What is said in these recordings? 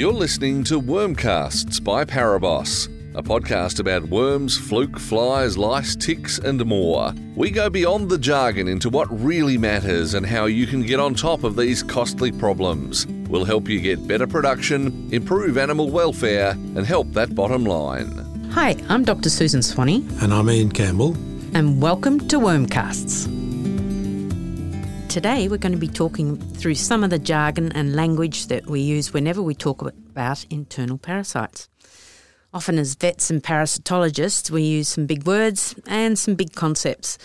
You're listening to Wormcasts by ParaBoss, a podcast about worms, fluke, flies, lice, ticks, and more. We go beyond the jargon into what really matters and how you can get on top of these costly problems. We'll help you get better production, improve animal welfare, and help that bottom line. Hi, I'm Dr. Susan Swanee, And I'm Ian Campbell. and welcome to Wormcasts. Today, we're going to be talking through some of the jargon and language that we use whenever we talk about internal parasites. Often, as vets and parasitologists, we use some big words and some big concepts,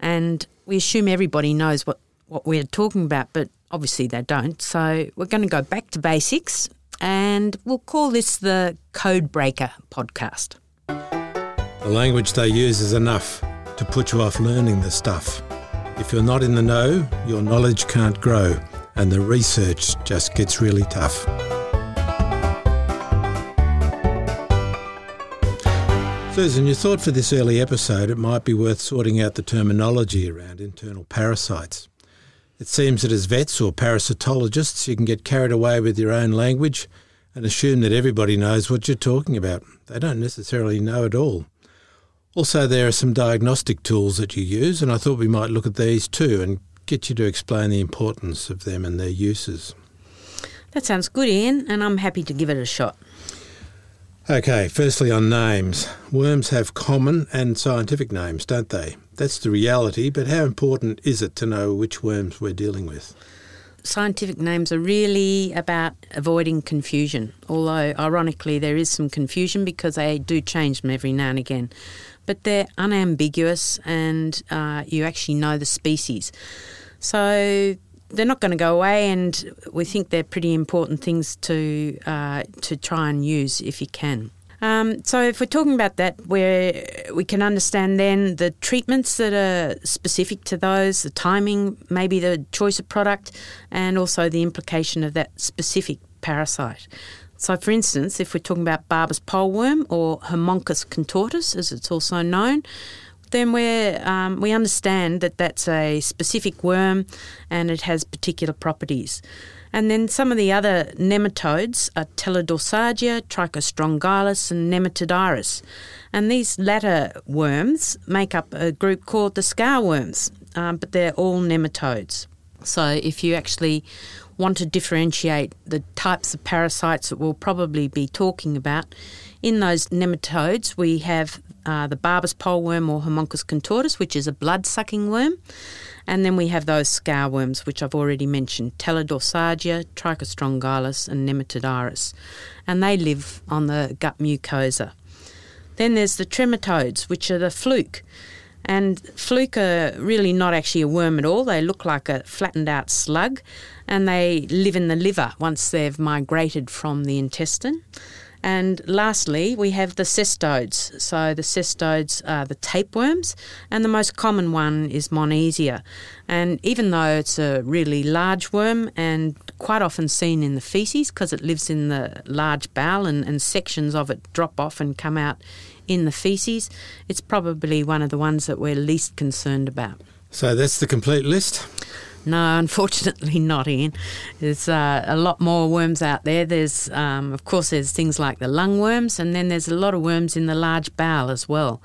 and we assume everybody knows what, what we're talking about, but obviously they don't. So, we're going to go back to basics, and we'll call this the Code Breaker podcast. The language they use is enough to put you off learning the stuff. If you're not in the know, your knowledge can't grow, and the research just gets really tough. Susan, you thought for this early episode it might be worth sorting out the terminology around internal parasites. It seems that as vets or parasitologists, you can get carried away with your own language and assume that everybody knows what you're talking about. They don't necessarily know it all. Also, there are some diagnostic tools that you use, and I thought we might look at these too and get you to explain the importance of them and their uses. That sounds good, Ian, and I'm happy to give it a shot. Okay, firstly on names. Worms have common and scientific names, don't they? That's the reality, but how important is it to know which worms we're dealing with? Scientific names are really about avoiding confusion, although ironically there is some confusion because they do change them every now and again. But they're unambiguous and uh, you actually know the species. So they're not going to go away, and we think they're pretty important things to uh, to try and use if you can. Um, so if we're talking about that, where we can understand then the treatments that are specific to those, the timing, maybe the choice of product, and also the implication of that specific parasite. So, for instance, if we're talking about Barber's poleworm or Haemonchus contortus, as it's also known, then we um, we understand that that's a specific worm and it has particular properties. And then some of the other nematodes are Teladorsagia, Trichostrongylus, and Nematodirus. And these latter worms make up a group called the scour worms, um, but they're all nematodes. So if you actually want to differentiate the types of parasites that we'll probably be talking about, in those nematodes we have uh, the Barber's poleworm or Haemonchus contortus, which is a blood-sucking worm, and then we have those scour worms, which I've already mentioned, Teladorsagia, Trichostrongylus, and Nematodirus, and they live on the gut mucosa. Then there's the trematodes, which are the fluke. And fluke are really not actually a worm at all. They look like a flattened out slug and they live in the liver once they've migrated from the intestine. And lastly, we have the cestodes. So the cestodes are the tapeworms, and the most common one is Moniezia. And even though it's a really large worm and quite often seen in the feces because it lives in the large bowel and, and sections of it drop off and come out in the feces, it's probably one of the ones that we're least concerned about. So that's the complete list. No, unfortunately not, Ian. There's uh, a lot more worms out there. There's, um, of course, there's things like the lungworms, and then there's a lot of worms in the large bowel as well.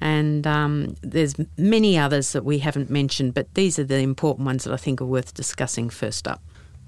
And um, there's many others that we haven't mentioned, but these are the important ones that I think are worth discussing first up.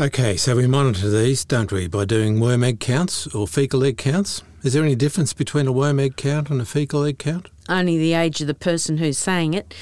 Okay, so we monitor these, don't we, by doing worm egg counts or fecal egg counts? Is there any difference between a worm egg count and a fecal egg count? Only the age of the person who's saying it.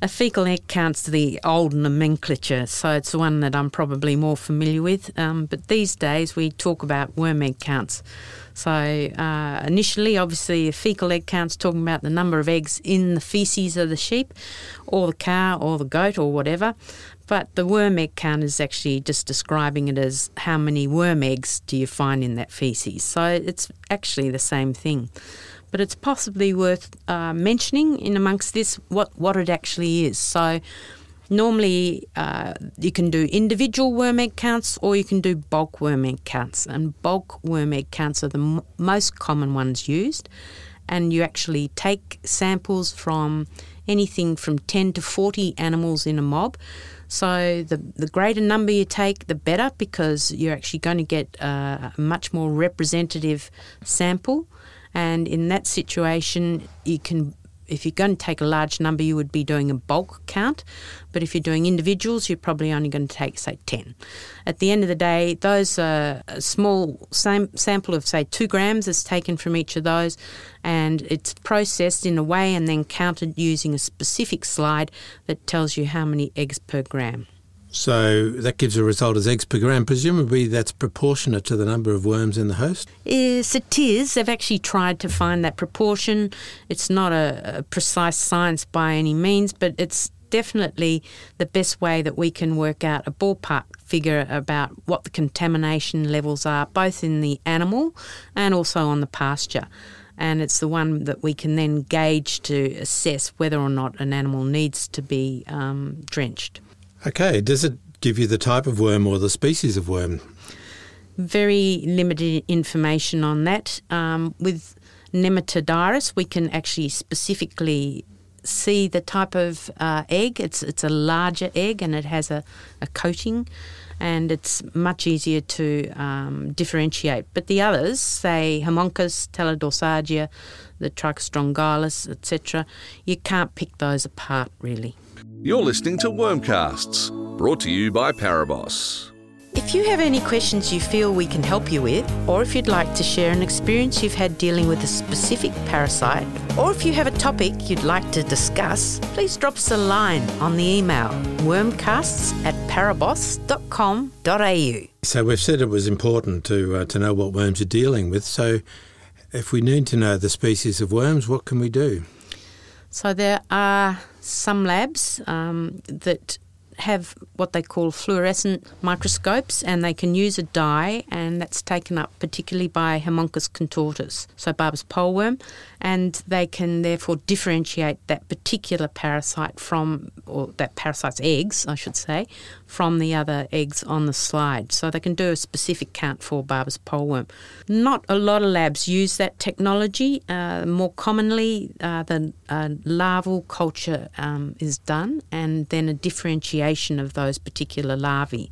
A fecal egg count's the old nomenclature, so it's the one that I'm probably more familiar with. Um, but these days we talk about worm egg counts. So uh, initially, obviously, a fecal egg count's talking about the number of eggs in the feces of the sheep, or the cow, or the goat, or whatever. But the worm egg count is actually just describing it as how many worm eggs do you find in that feces. So it's actually the same thing but it's possibly worth uh, mentioning in amongst this what, what it actually is. So, normally uh, you can do individual worm egg counts or you can do bulk worm egg counts, and bulk worm egg counts are the m- most common ones used. And you actually take samples from anything from 10 to 40 animals in a mob. So the the greater number you take, the better, because you're actually going to get a much more representative sample. And in that situation, you can if you're going to take a large number, you would be doing a bulk count. But if you're doing individuals, you're probably only going to take, say, 10. At the end of the day, those are a small same sample of, say, two grams is taken from each of those, and it's processed in a way and then counted using a specific slide that tells you how many eggs per gram. So that gives a result as eggs per gram. Presumably that's proportionate to the number of worms in the host? Yes, it is. They've actually tried to find that proportion. It's not a, a precise science by any means, but it's definitely the best way that we can work out a ballpark figure about what the contamination levels are, both in the animal and also on the pasture. And it's the one that we can then gauge to assess whether or not an animal needs to be um, drenched. Okay, does it give you the type of worm or the species of worm? Very limited information on that. Um, with nematodirus, we can actually specifically see the type of uh, egg. It's it's a larger egg and it has a, a coating, and it's much easier to um, differentiate. But the others, say Haemonchus, Teladorsagia, the Trichostrongylus, etc., you can't pick those apart really. You're listening to Wormcasts, brought to you by ParaBoss. If you have any questions you feel we can help you with, or if you'd like to share an experience you've had dealing with a specific parasite, or if you have a topic you'd like to discuss, please drop us a line on the email wormcasts at paraboss.com.au. So we've said it was important to uh, to know what worms you're dealing with. So if we need to know the species of worms, what can we do? So there are some labs um, that have what they call fluorescent microscopes and they can use a dye and that's taken up particularly by Haemonchus contortus, so Barber's poleworm, and they can therefore differentiate that particular parasite from, or that parasite's eggs, I should say, from the other eggs on the slide. So they can do a specific count for Barber's poleworm. Not a lot of labs use that technology. Uh, more commonly, uh, the uh, larval culture um, is done and then a differentiation of those particular larvae.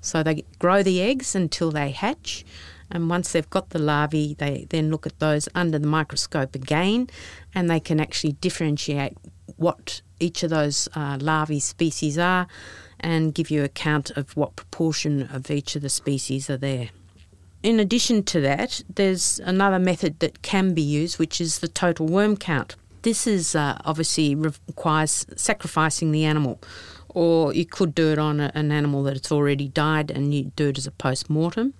So they grow the eggs until they hatch, and once they've got the larvae, they then look at those under the microscope again, and they can actually differentiate what each of those uh, larvae species are and give you a count of what proportion of each of the species are there. In addition to that, there's another method that can be used, which is the total worm count. This is uh, obviously requires sacrificing the animal or you could do it on a, an animal that's already died and you do it as a post mortem.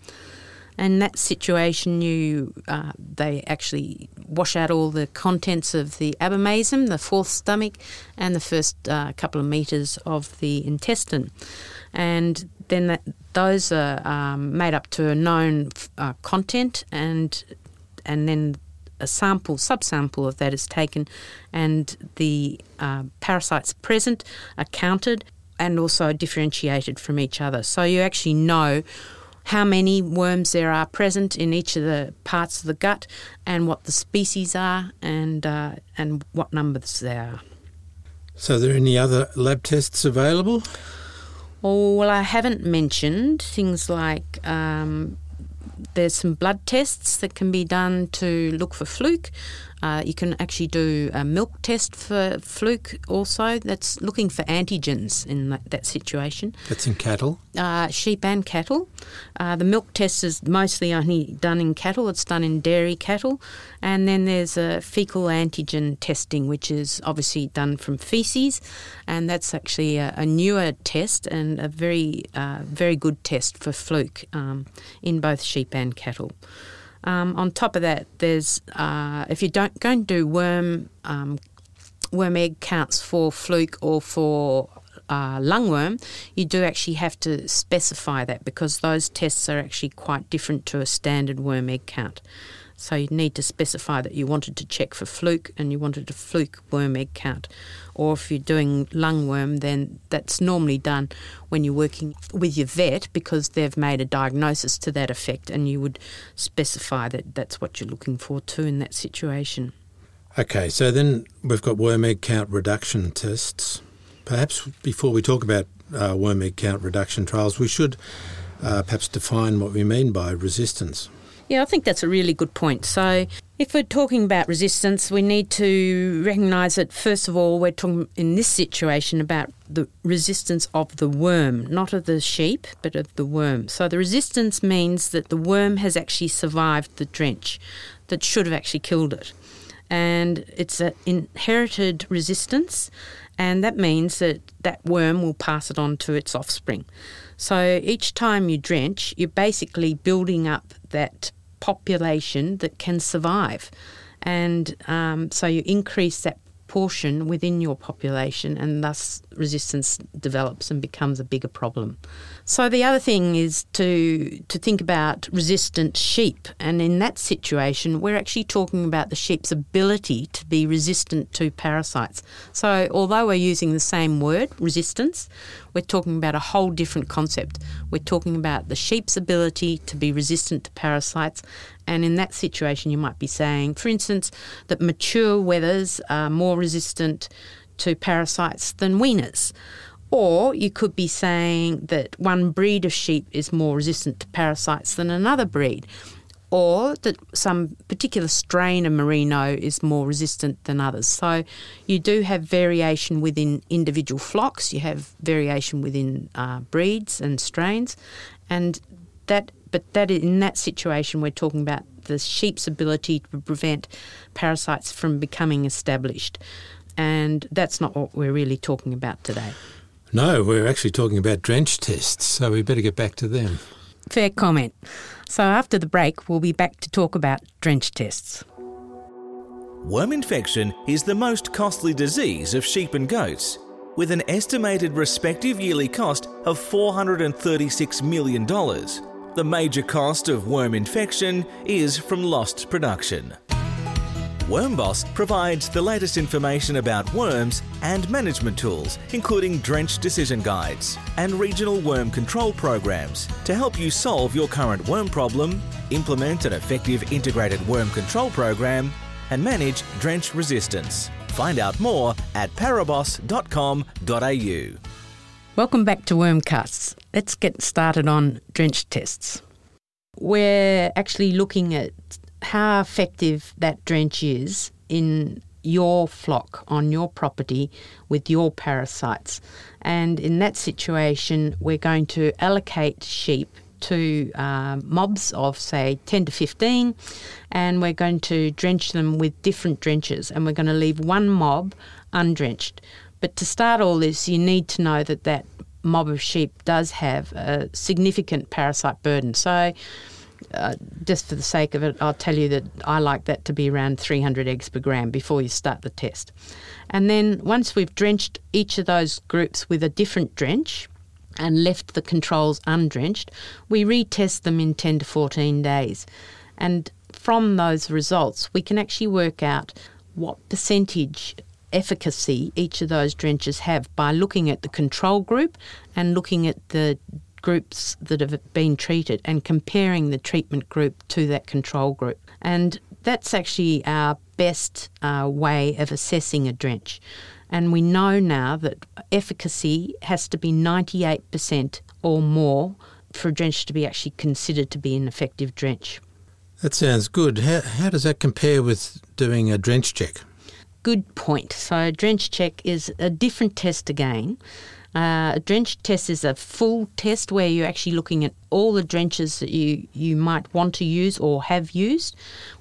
In that situation, you uh, they actually wash out all the contents of the abomasum, the fourth stomach, and the first uh, couple of meters of the intestine, and then that, those are um, made up to a known uh, content, and and then a sample, subsample of that is taken, and the uh, parasites present are counted and also differentiated from each other. So you actually know how many worms there are present in each of the parts of the gut, and what the species are, and uh, and what numbers there are. So, are there any other lab tests available? Oh, well, I haven't mentioned things like um, there's some blood tests that can be done to look for fluke. Uh, you can actually do a milk test for fluke also. That's looking for antigens in that, that situation. That's in cattle? Uh, sheep and cattle. Uh, the milk test is mostly only done in cattle, it's done in dairy cattle. And then there's a fecal antigen testing, which is obviously done from feces. And that's actually a, a newer test and a very, uh, very good test for fluke um, in both sheep and cattle. Um, on top of that, there's uh, if you don't go and do worm um, worm egg counts for fluke or for uh, lungworm, you do actually have to specify that because those tests are actually quite different to a standard worm egg count. So you need to specify that you wanted to check for fluke and you wanted a fluke worm egg count. Or if you're doing lungworm, then that's normally done when you're working with your vet because they've made a diagnosis to that effect and you would specify that that's what you're looking for too in that situation. Okay, so then we've got worm egg count reduction tests. Perhaps before we talk about uh, worm egg count reduction trials, we should uh, perhaps define what we mean by resistance. Yeah, I think that's a really good point. So, if we're talking about resistance, we need to recognise that first of all, we're talking in this situation about the resistance of the worm, not of the sheep, but of the worm. So, the resistance means that the worm has actually survived the drench that should have actually killed it. And it's an inherited resistance, and that means that that worm will pass it on to its offspring. So each time you drench, you're basically building up that population that can survive. And um, so you increase that portion within your population, and thus resistance develops and becomes a bigger problem. So the other thing is to to think about resistant sheep, and in that situation, we're actually talking about the sheep's ability to be resistant to parasites. So although we're using the same word, resistance, we're talking about a whole different concept. We're talking about the sheep's ability to be resistant to parasites, and in that situation, you might be saying, for instance, that mature wethers are more resistant to parasites than weaners or you could be saying that one breed of sheep is more resistant to parasites than another breed. Or that some particular strain of merino is more resistant than others. So you do have variation within individual flocks, you have variation within uh, breeds and strains, and that but that in that situation we're talking about the sheep's ability to prevent parasites from becoming established. And that's not what we're really talking about today. No, we're actually talking about drench tests, so we better get back to them. Fair comment. So after the break, we'll be back to talk about drench tests. Worm infection is the most costly disease of sheep and goats, with an estimated respective yearly cost of $436 million. The major cost of worm infection is from lost production. WormBoss provides the latest information about worms and management tools, including drench decision guides and regional worm control programs to help you solve your current worm problem, implement an effective integrated worm control program, and manage drench resistance. Find out more at paraboss.com.au. Welcome back to Wormcasts. Let's get started on drench tests. We're actually looking at how effective that drench is in your flock on your property with your parasites. And in that situation, we're going to allocate sheep to uh, mobs of, say, 10 to 15, and we're going to drench them with different drenches, and we're going to leave one mob undrenched. But to start all this, you need to know that that mob of sheep does have a significant parasite burden. So uh, just for the sake of it, I'll tell you that I like that to be around 300 eggs per gram before you start the test. And then once we've drenched each of those groups with a different drench and left the controls undrenched, we retest them in 10 to 14 days. And from those results, we can actually work out what percentage efficacy each of those drenches have by looking at the control group and looking at the groups that have been treated and comparing the treatment group to that control group. And that's actually our best uh, way of assessing a drench. And we know now that efficacy has to be 98% or more for a drench to be actually considered to be an effective drench. That sounds good. How, how does that compare with doing a drench check? Good point. So, a drench check is a different test again. Uh, a drench test is a full test where you're actually looking at all the drenches that you, you might want to use or have used,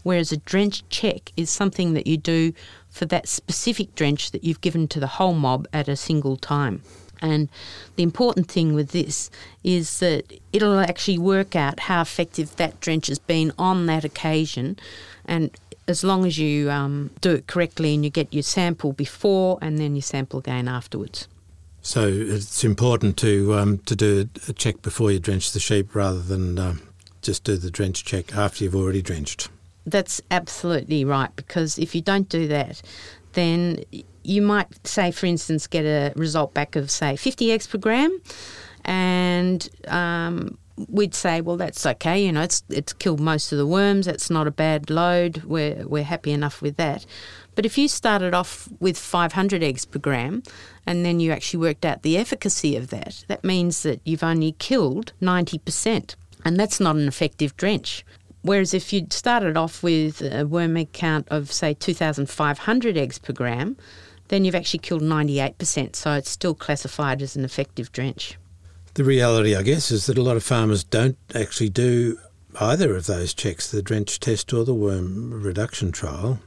whereas a drench check is something that you do for that specific drench that you've given to the whole mob at a single time. And the important thing with this is that it'll actually work out how effective that drench has been on that occasion. And as long as you um, do it correctly and you get your sample before and then your sample again afterwards. So it's important to um, to do a check before you drench the sheep rather than um, just do the drench check after you've already drenched. That's absolutely right because if you don't do that, then you might say, for instance, get a result back of say 50 eggs per gram, and um, we'd say, well, that's okay. You know, it's it's killed most of the worms. It's not a bad load. We're we're happy enough with that. But if you started off with 500 eggs per gram and then you actually worked out the efficacy of that, that means that you've only killed 90%. And that's not an effective drench. Whereas if you'd started off with a worm egg count of, say, 2,500 eggs per gram, then you've actually killed 98%. So it's still classified as an effective drench. The reality, I guess, is that a lot of farmers don't actually do either of those checks, the drench test or the worm reduction trial.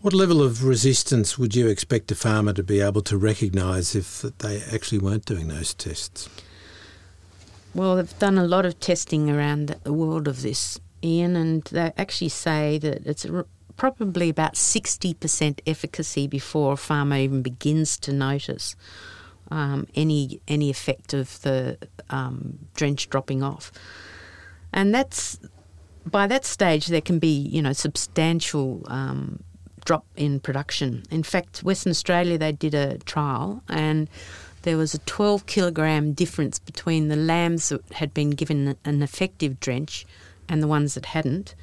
What level of resistance would you expect a farmer to be able to recognise if they actually weren't doing those tests? Well, they've done a lot of testing around the world of this, Ian, and they actually say that it's probably about 60% efficacy before a farmer even begins to notice um, any any effect of the um, drench dropping off. And that's by that stage there can be you know substantial um, drop in production. In fact, Western Australia they did a trial and there was a 12 kilogram difference between the lambs that had been given an effective drench and the ones that hadn't.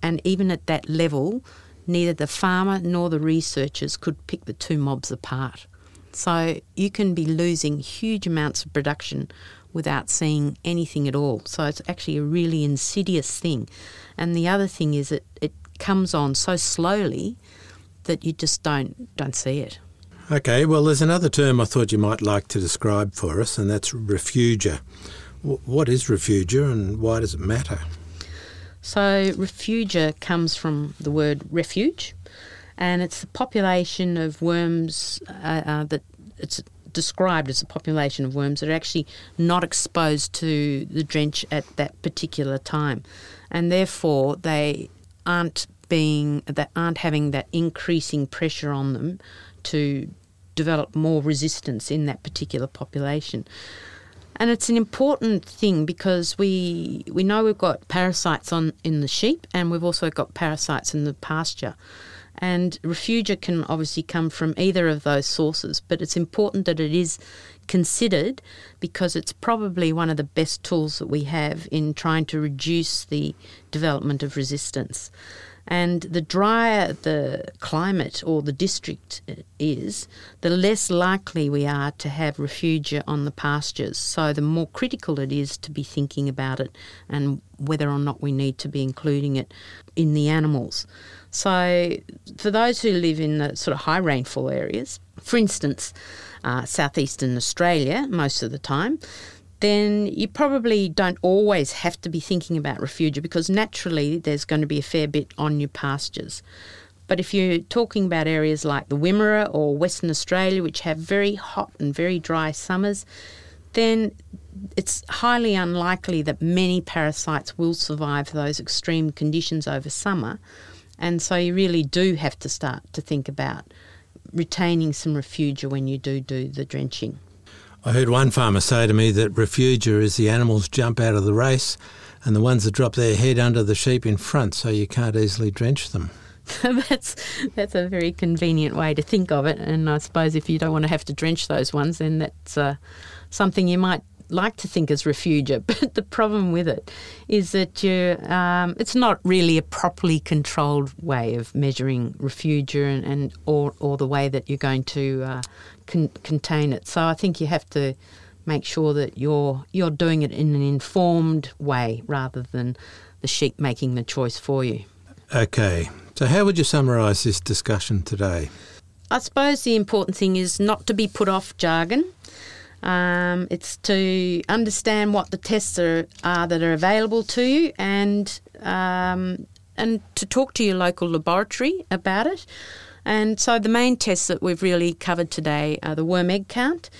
And even at that level, neither the farmer nor the researchers could pick the two mobs apart. So you can be losing huge amounts of production without seeing anything at all. So it's actually a really insidious thing. And the other thing is that it comes on so slowly that you just don't don't see it. Okay, well, there's another term I thought you might like to describe for us, and that's refugia. What is refugia and why does it matter? So, refugia comes from the word refuge, and it's the population of worms uh, uh, that it's described as a population of worms that are actually not exposed to the drench at that particular time, and therefore they aren't being that aren't having that increasing pressure on them to develop more resistance in that particular population. And it's an important thing because we we know we've got parasites on in the sheep and we've also got parasites in the pasture. And refugia can obviously come from either of those sources, but it's important that it is considered because it's probably one of the best tools that we have in trying to reduce the development of resistance. And the drier the climate or the district is, the less likely we are to have refugia on the pastures. So the more critical it is to be thinking about it and whether or not we need to be including it in the animals. So, for those who live in the sort of high rainfall areas, for instance, uh, southeastern Australia, most of the time, then you probably don't always have to be thinking about refugia because naturally there's going to be a fair bit on your pastures. But if you're talking about areas like the Wimmera or Western Australia, which have very hot and very dry summers, then it's highly unlikely that many parasites will survive those extreme conditions over summer. And so you really do have to start to think about retaining some refugia when you do do the drenching. I heard one farmer say to me that refugia is the animals jump out of the race and the ones that drop their head under the sheep in front so you can't easily drench them. that's that's a very convenient way to think of it, and I suppose if you don't want to have to drench those ones, then that's uh, something you might like to think as refugia, but the problem with it is that you um, it's not really a properly controlled way of measuring refugia and, and or, or the way that you're going to uh, con- contain it. So I think you have to make sure that you're you're doing it in an informed way rather than the sheep making the choice for you. Okay, so how would you summarise this discussion today? I suppose the important thing is not to be put off jargon um, it's to understand what the tests are, are, that are available to you and um, and to talk to your local laboratory about it. And so the main tests that we've really covered today are the worm egg count,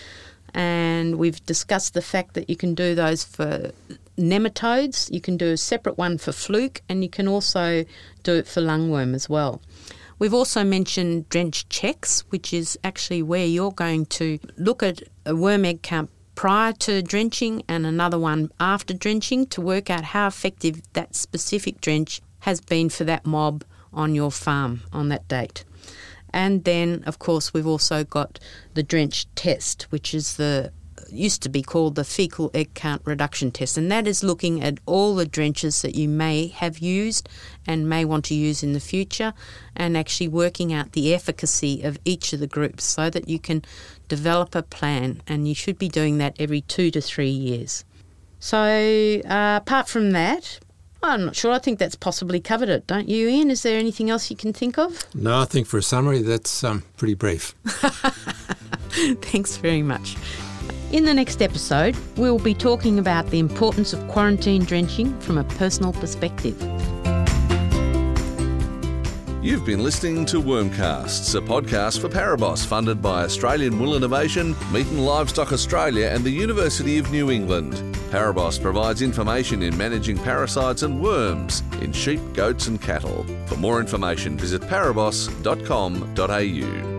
and we've discussed the fact that you can do those for nematodes, you can do a separate one for fluke, and you can also do it for lungworm as well. We've also mentioned drench checks, which is actually where you're going to look at a worm egg count prior to drenching and another one after drenching to work out how effective that specific drench has been for that mob on your farm on that date. And then, of course, we've also got the drench test, which is the used to be called the fecal egg count reduction test, and that is looking at all the drenches that you may have used and may want to use in the future, and actually working out the efficacy of each of the groups so that you can develop a plan, and you should be doing that every two to three years. So, uh, apart from that, I'm not sure. I think that's possibly covered it, don't you, Ian? Is there anything else you can think of? No, I think for a summary, that's um, pretty brief. Thanks very much. In the next episode, we'll be talking about the importance of quarantine drenching from a personal perspective. You've been listening to Wormcasts, a podcast for ParaBoss funded by Australian Wool Innovation, Meat and Livestock Australia, and the University of New England. ParaBoss provides information in managing parasites and worms in sheep, goats, and cattle. For more information, visit paraboss.com.au.